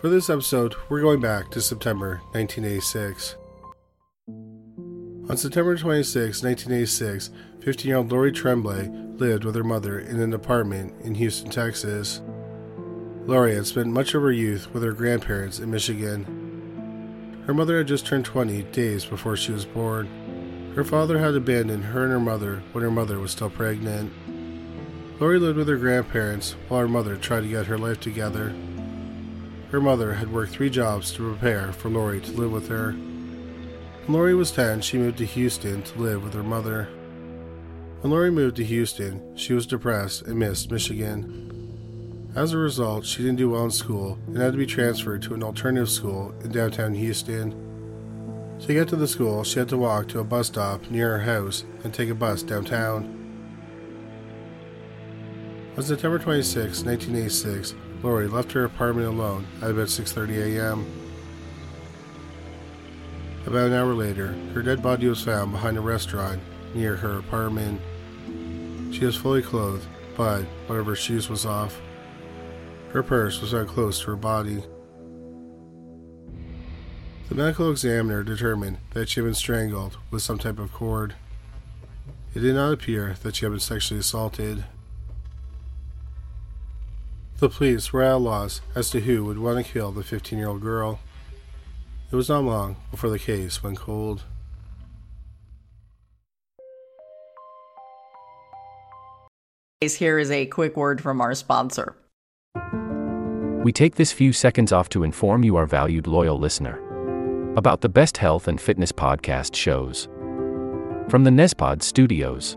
For this episode, we're going back to September 1986. On September 26, 1986, 15 year old Lori Tremblay lived with her mother in an apartment in Houston, Texas. Lori had spent much of her youth with her grandparents in Michigan. Her mother had just turned 20 days before she was born. Her father had abandoned her and her mother when her mother was still pregnant. Lori lived with her grandparents while her mother tried to get her life together. Her mother had worked three jobs to prepare for Lori to live with her. When Lori was 10, she moved to Houston to live with her mother. When Lori moved to Houston, she was depressed and missed Michigan. As a result, she didn't do well in school and had to be transferred to an alternative school in downtown Houston. To get to the school, she had to walk to a bus stop near her house and take a bus downtown. On September 26, 1986, Lori left her apartment alone at about 6:30 a.m. About an hour later, her dead body was found behind a restaurant near her apartment. She was fully clothed, but one of her shoes was off. Her purse was found close to her body. The medical examiner determined that she had been strangled with some type of cord. It did not appear that she had been sexually assaulted. The police were at a loss as to who would want to kill the 15 year old girl. It was not long before the case went cold. Here is a quick word from our sponsor. We take this few seconds off to inform you, our valued loyal listener, about the best health and fitness podcast shows. From the Nezpod studios.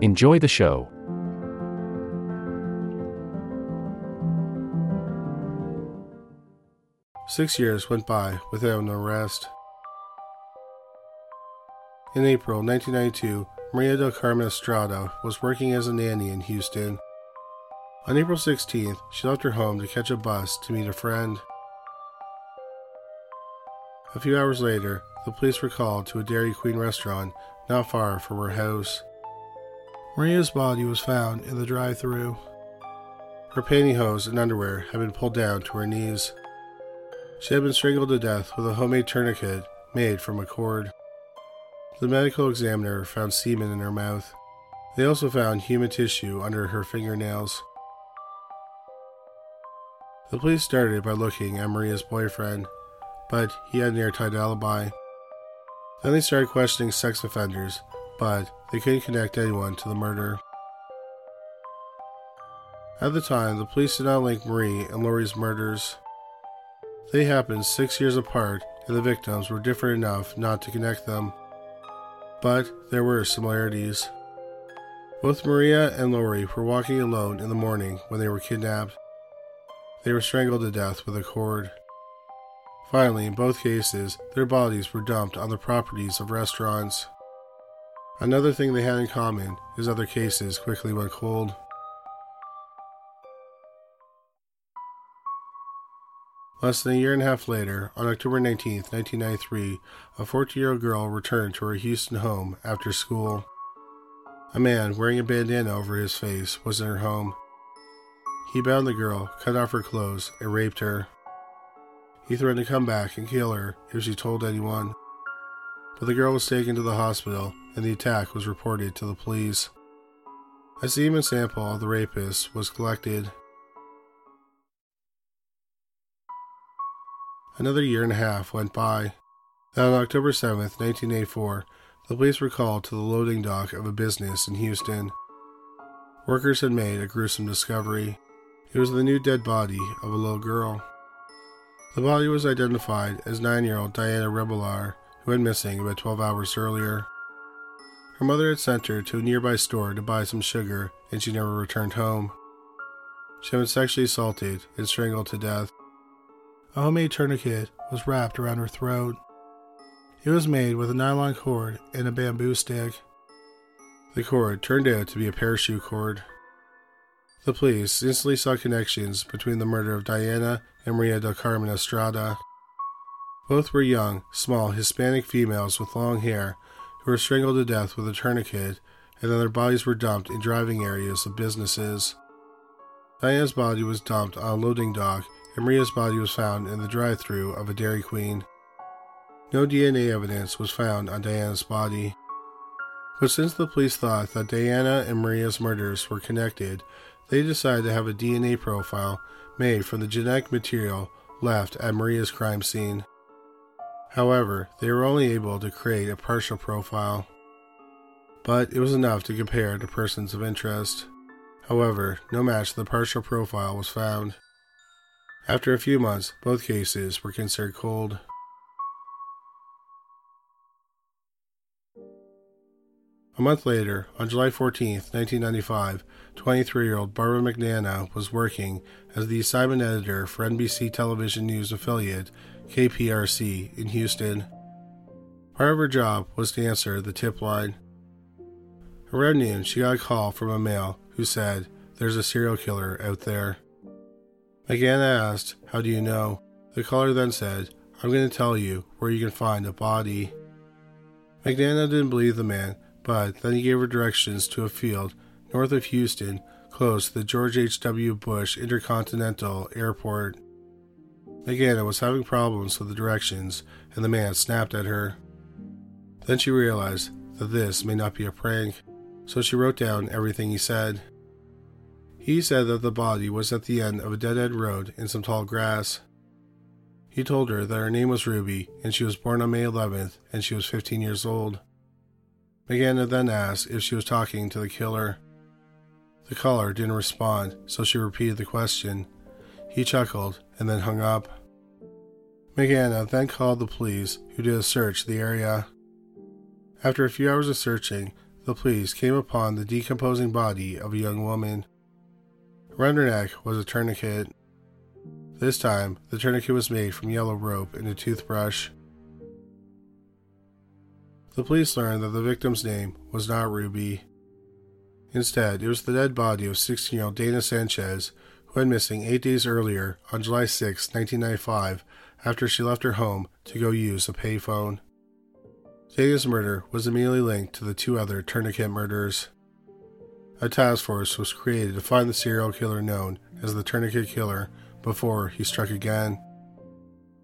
Enjoy the show. Six years went by without an arrest. In April 1992, Maria del Carmen Estrada was working as a nanny in Houston. On April 16th, she left her home to catch a bus to meet a friend. A few hours later, the police were called to a Dairy Queen restaurant not far from her house. Maria's body was found in the drive through. Her pantyhose and underwear had been pulled down to her knees. She had been strangled to death with a homemade tourniquet made from a cord. The medical examiner found semen in her mouth. They also found human tissue under her fingernails. The police started by looking at Maria's boyfriend, but he had an airtight alibi. Then they started questioning sex offenders, but they couldn't connect anyone to the murder. At the time, the police did not link Marie and Lori's murders. They happened six years apart, and the victims were different enough not to connect them. But there were similarities. Both Maria and Lori were walking alone in the morning when they were kidnapped. They were strangled to death with a cord. Finally, in both cases, their bodies were dumped on the properties of restaurants. Another thing they had in common is other cases quickly went cold. Less than a year and a half later, on October 19, 1993, a 14 year old girl returned to her Houston home after school. A man wearing a bandana over his face was in her home. He bound the girl, cut off her clothes, and raped her. He threatened to come back and kill her if she told anyone. But the girl was taken to the hospital, and the attack was reported to the police. A semen sample of the rapist was collected. Another year and a half went by. Then on October 7, 1984, the police were called to the loading dock of a business in Houston. Workers had made a gruesome discovery. It was the new dead body of a little girl. The body was identified as nine year old Diana Rebollar, who went missing about 12 hours earlier. Her mother had sent her to a nearby store to buy some sugar, and she never returned home. She had been sexually assaulted and strangled to death. A homemade tourniquet was wrapped around her throat. It was made with a nylon cord and a bamboo stick. The cord turned out to be a parachute cord. The police instantly saw connections between the murder of Diana and Maria del Carmen Estrada. Both were young, small Hispanic females with long hair who were strangled to death with a tourniquet, and then their bodies were dumped in driving areas of businesses. Diana's body was dumped on a loading dock and Maria's body was found in the drive through of a Dairy Queen. No DNA evidence was found on Diana's body. But since the police thought that Diana and Maria's murders were connected, they decided to have a DNA profile made from the genetic material left at Maria's crime scene. However, they were only able to create a partial profile. But it was enough to compare to persons of interest. However, no match to the partial profile was found. After a few months, both cases were considered cold. A month later, on July 14, 1995, 23 year old Barbara McNana was working as the assignment editor for NBC television news affiliate KPRC in Houston. Part of her job was to answer the tip line. Around noon, she got a call from a male who said, There's a serial killer out there. McNana asked, How do you know? The caller then said, I'm going to tell you where you can find a body. McNana didn't believe the man, but then he gave her directions to a field north of Houston, close to the George H.W. Bush Intercontinental Airport. McNana was having problems with the directions, and the man snapped at her. Then she realized that this may not be a prank, so she wrote down everything he said. He said that the body was at the end of a dead end road in some tall grass. He told her that her name was Ruby and she was born on May 11th and she was 15 years old. McNana then asked if she was talking to the killer. The caller didn't respond, so she repeated the question. He chuckled and then hung up. McNana then called the police, who did a search of the area. After a few hours of searching, the police came upon the decomposing body of a young woman. Around her neck was a tourniquet. This time, the tourniquet was made from yellow rope and a toothbrush. The police learned that the victim's name was not Ruby. Instead, it was the dead body of 16 year old Dana Sanchez, went missing eight days earlier on July 6, 1995, after she left her home to go use a payphone. Dana's murder was immediately linked to the two other tourniquet murders. A task force was created to find the serial killer known as the Tourniquet Killer before he struck again.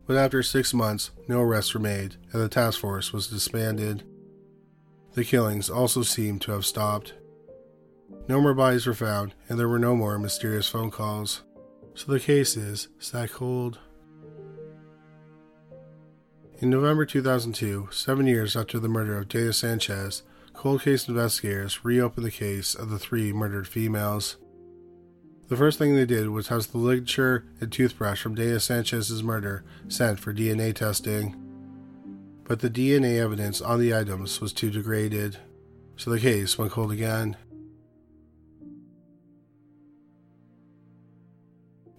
But after six months, no arrests were made and the task force was disbanded. The killings also seemed to have stopped. No more bodies were found, and there were no more mysterious phone calls. So the case is sat cold. In November 2002, seven years after the murder of Dana Sanchez, cold case investigators reopened the case of the three murdered females. The first thing they did was have the ligature and toothbrush from Dana Sanchez's murder sent for DNA testing. But the DNA evidence on the items was too degraded, so the case went cold again.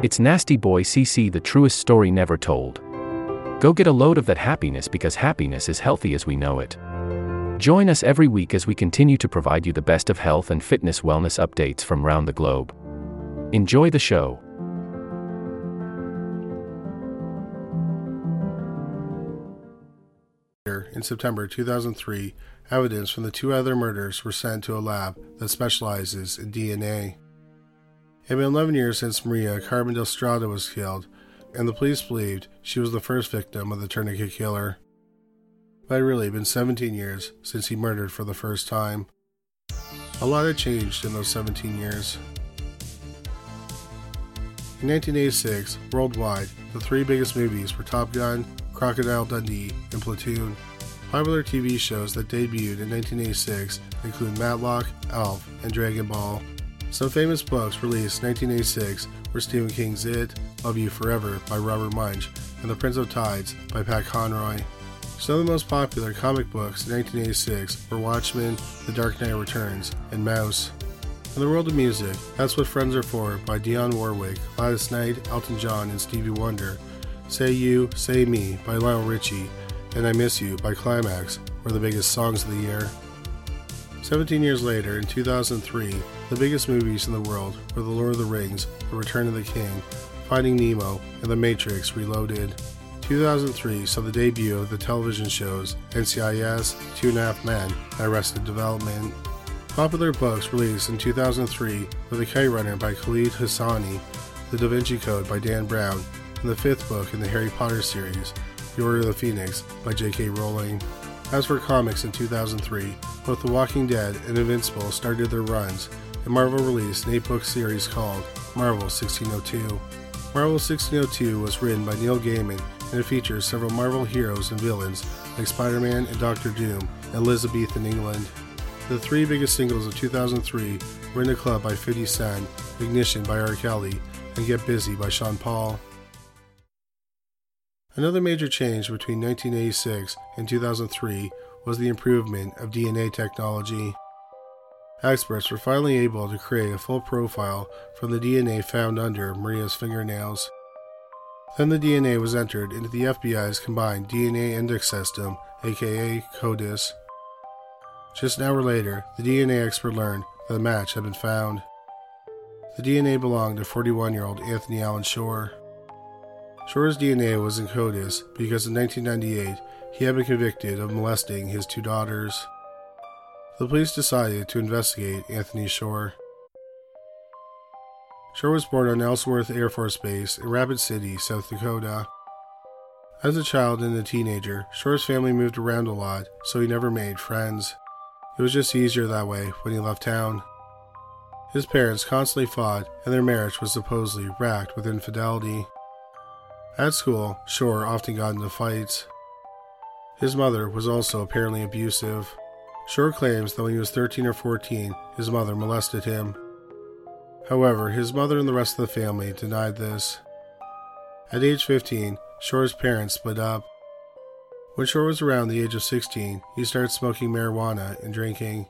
It's Nasty Boy CC, the truest story never told. Go get a load of that happiness because happiness is healthy as we know it. Join us every week as we continue to provide you the best of health and fitness wellness updates from around the globe. Enjoy the show. in September 2003, evidence from the two other murders were sent to a lab that specializes in DNA. It had been 11 years since Maria Carmen del Strada was killed, and the police believed she was the first victim of the tourniquet killer. But it had really been 17 years since he murdered for the first time. A lot had changed in those 17 years. In 1986, worldwide, the three biggest movies were Top Gun, Crocodile Dundee, and Platoon. Popular TV shows that debuted in 1986 include Matlock, ALF, and Dragon Ball. Some famous books released in 1986 were Stephen King's It, Love You Forever by Robert Munsch, and The Prince of Tides by Pat Conroy. Some of the most popular comic books in 1986 were Watchmen, The Dark Knight Returns, and Maus. In the world of music, That's What Friends Are For by Dionne Warwick, Gladys Knight, Elton John, and Stevie Wonder, Say You, Say Me by Lionel Richie, and I Miss You by Klymaxx were the biggest songs of the year. 17 years later, in 2003, the biggest movies in the world were The Lord of the Rings, The Return of the King, Finding Nemo, and The Matrix Reloaded. 2003 saw the debut of the television shows NCIS, Two and a Half Men, and Arrested Development. Popular books released in 2003 were The Kite Runner by Khaled Hosseini, The Da Vinci Code by Dan Brown, and the fifth book in the Harry Potter series, The Order of the Phoenix by J.K. Rowling. As for comics in 2003, both The Walking Dead and Invincible started their runs, and Marvel released an eight book series called Marvel 1602. Marvel 1602 was written by Neil Gaiman and it features several Marvel heroes and villains like Spider Man and Doctor Doom and Elizabethan England. The three biggest singles of 2003 were In the Club by 50 Cent, Ignition by R. Kelly, and Get Busy by Sean Paul. Another major change between 1986 and 2003 was the improvement of DNA technology. Experts were finally able to create a full profile from the DNA found under Maria's fingernails. Then the DNA was entered into the FBI's combined DNA index system, aka CODIS. Just an hour later, the DNA expert learned that a match had been found. The DNA belonged to 41 year old Anthony Allen Shore. Shore's DNA was in CODIS because in 1998 he had been convicted of molesting his two daughters. The police decided to investigate Anthony Shore. Shore was born on Ellsworth Air Force Base in Rapid City, South Dakota. As a child and a teenager, Shore's family moved around a lot, so he never made friends. It was just easier that way when he left town. His parents constantly fought, and their marriage was supposedly racked with infidelity. At school, Shore often got into fights. His mother was also apparently abusive. Shore claims that when he was 13 or 14, his mother molested him. However, his mother and the rest of the family denied this. At age 15, Shore's parents split up. When Shore was around the age of 16, he started smoking marijuana and drinking.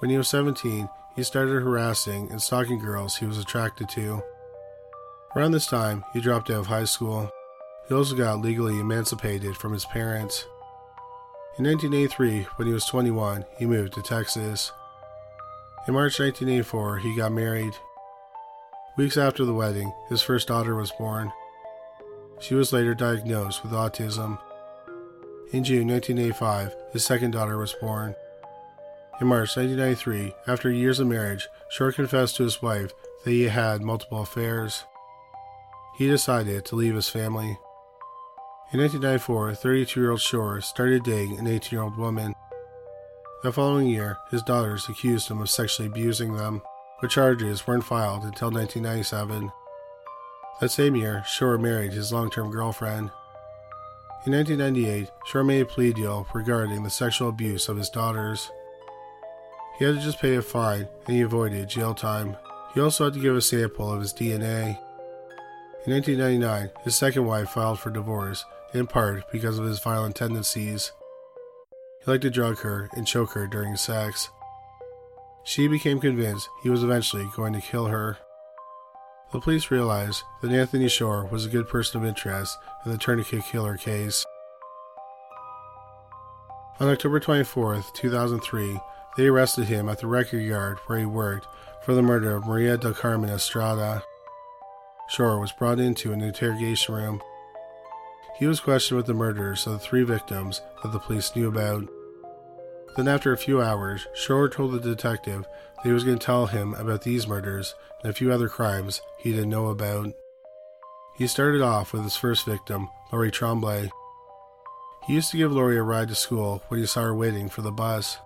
When he was 17, he started harassing and stalking girls he was attracted to. Around this time, he dropped out of high school. He also got legally emancipated from his parents. In 1983, when he was 21, he moved to Texas. In March 1984, he got married. Weeks after the wedding, his first daughter was born. She was later diagnosed with autism. In June 1985, his second daughter was born. In March 1993, after years of marriage, Shore confessed to his wife that he had multiple affairs. He decided to leave his family. In 1994, 32 year old Shore started dating an 18 year old woman. The following year, his daughters accused him of sexually abusing them, but charges weren't filed until 1997. That same year, Shore married his long term girlfriend. In 1998, Shore made a plea deal regarding the sexual abuse of his daughters. He had to just pay a fine and he avoided jail time. He also had to give a sample of his DNA. In 1999, his second wife filed for divorce, in part because of his violent tendencies. He liked to drug her and choke her during sex. She became convinced he was eventually going to kill her. The police realized that Anthony Shore was a good person of interest in the tourniquet killer case. On October 24, 2003, they arrested him at the record yard where he worked for the murder of Maria del Carmen Estrada. Shore was brought into an interrogation room. He was questioned with the murders of the three victims that the police knew about. Then, after a few hours, Shore told the detective that he was going to tell him about these murders and a few other crimes he didn't know about. He started off with his first victim, Lori Tremblay. He used to give Lori a ride to school when he saw her waiting for the bus.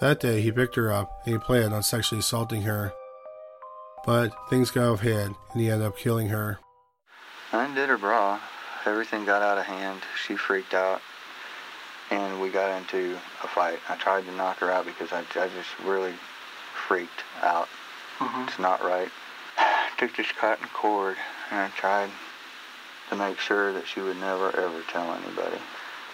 That day, he picked her up and he planned on sexually assaulting her. But things got out of hand and he ended up killing her. I undid her bra. Everything got out of hand. She freaked out. And we got into a fight. I tried to knock her out because I, I just really freaked out. Mm-hmm. It's not right. I took this cotton cord and I tried to make sure that she would never ever tell anybody.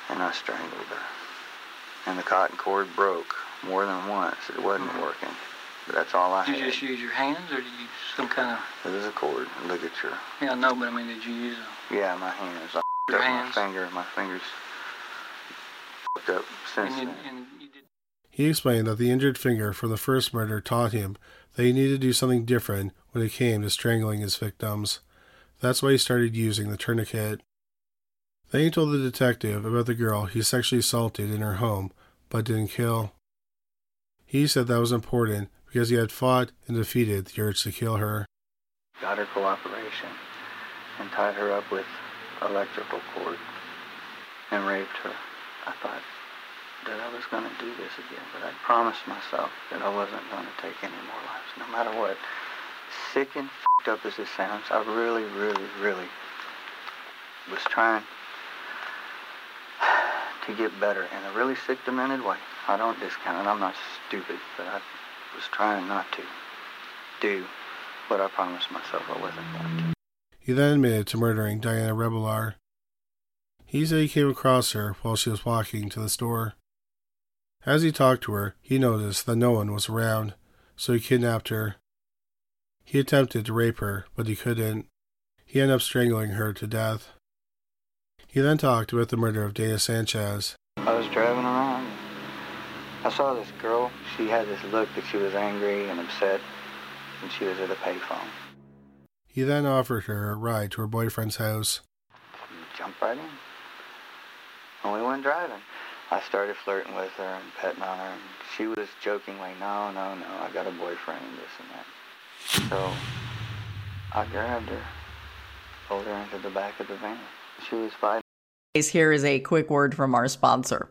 And I strangled her. And the cotton cord broke more than once. It wasn't working. But that's all I Did you just use your hands or did you use some kind of. It was a cord. Look at your. Yeah, I know, but I mean, did you use a. Yeah, my hands. I Your up hands? my finger. My fingers fucked up since And you, then. and you did. He explained that the injured finger from the first murder taught him that he needed to do something different when it came to strangling his victims. That's why he started using the tourniquet. Then he told the detective about the girl he sexually assaulted in her home but didn't kill. He said that was important because he had fought and defeated the urge to kill her. Got her cooperation and tied her up with electrical cord and raped her. I thought that I was going to do this again, but I promised myself that I wasn't going to take any more lives, no matter what. Sick and fed up as it sounds, I really, really, really was trying to get better in a really sick, demented way. I don't discount it. I'm not stupid, but I was trying not to do what I promised myself I wasn't going to. He then admitted to murdering Diana Rebollar. He said he came across her while she was walking to the store. As he talked to her, he noticed that no one was around, so he kidnapped her. He attempted to rape her, but he couldn't. He ended up strangling her to death. He then talked about the murder of Dana Sanchez. I was driving around. I saw this girl. She had this look that she was angry and upset, and she was at a payphone. He then offered her a ride to her boyfriend's house. We jumped right in. And we went driving. I started flirting with her and petting on her, and she was jokingly, no, no, no, I got a boyfriend this and that. So I grabbed her, pulled her into the back of the van. She was fighting. Here is a quick word from our sponsor.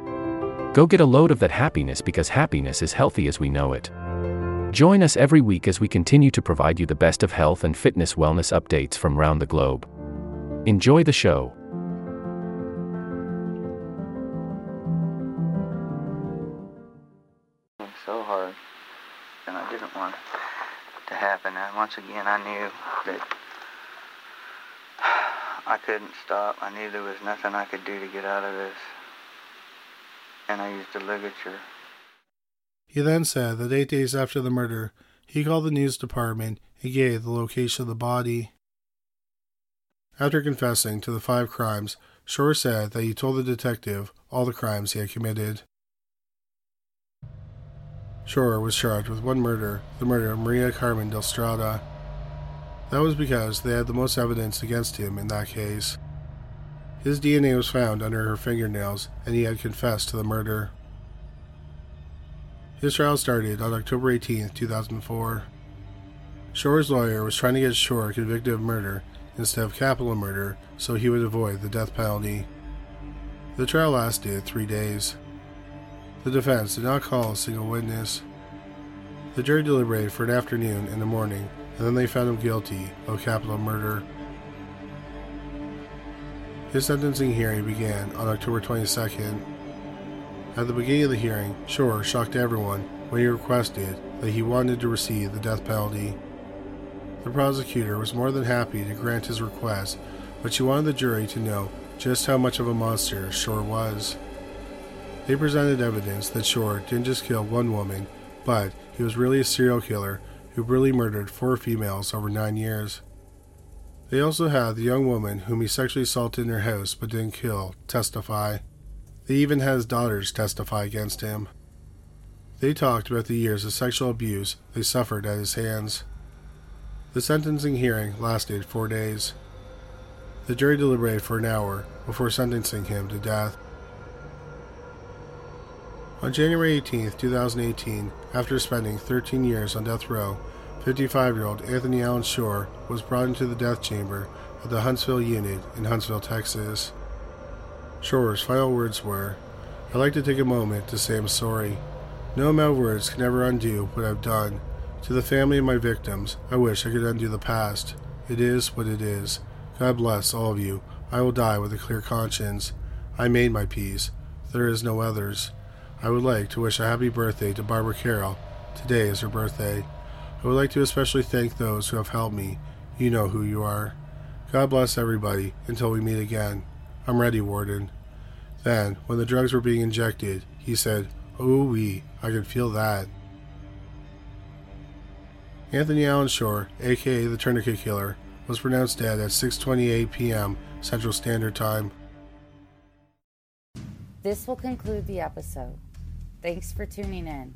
Go get a load of that happiness because happiness is healthy as we know it. Join us every week as we continue to provide you the best of health and fitness wellness updates from around the globe. Enjoy the show. so hard, and I didn't want it to happen. And once again, I knew that I couldn't stop. I knew there was nothing I could do to get out of this. And I used a ligature. He then said that eight days after the murder, he called the news department and gave the location of the body. After confessing to the five crimes, Shore said that he told the detective all the crimes he had committed. Shore was charged with one murder, the murder of Maria Carmen del Strada. That was because they had the most evidence against him in that case. His DNA was found under her fingernails, and he had confessed to the murder. His trial started on October 18, 2004. Shore's lawyer was trying to get Shore convicted of murder instead of capital murder so he would avoid the death penalty. The trial lasted three days. The defense did not call a single witness. The jury deliberated for an afternoon and a morning, and then they found him guilty of capital murder. His sentencing hearing began on October 22nd. At the beginning of the hearing, Shore shocked everyone when he requested that he wanted to receive the death penalty. The prosecutor was more than happy to grant his request, but she wanted the jury to know just how much of a monster Shore was. They presented evidence that Shore didn't just kill one woman, but he was really a serial killer who really murdered four females over nine years. They also had the young woman whom he sexually assaulted in her house but didn't kill testify. They even had his daughters testify against him. They talked about the years of sexual abuse they suffered at his hands. The sentencing hearing lasted four days. The jury deliberated for an hour before sentencing him to death. On January 18, 2018, after spending 13 years on death row, 55 year old Anthony Allen Shore was brought into the death chamber of the Huntsville unit in Huntsville, Texas. Shore's final words were I'd like to take a moment to say I'm sorry. No amount of words can ever undo what I've done. To the family of my victims, I wish I could undo the past. It is what it is. God bless all of you. I will die with a clear conscience. I made my peace. There is no others. I would like to wish a happy birthday to Barbara Carroll. Today is her birthday. I would like to especially thank those who have helped me. You know who you are. God bless everybody until we meet again. I'm ready, Warden. Then, when the drugs were being injected, he said, Ooh wee, I can feel that. Anthony Allen Shore, aka the Tourniquet Killer, was pronounced dead at 6:28 p.m. Central Standard Time. This will conclude the episode. Thanks for tuning in.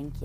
Thank you.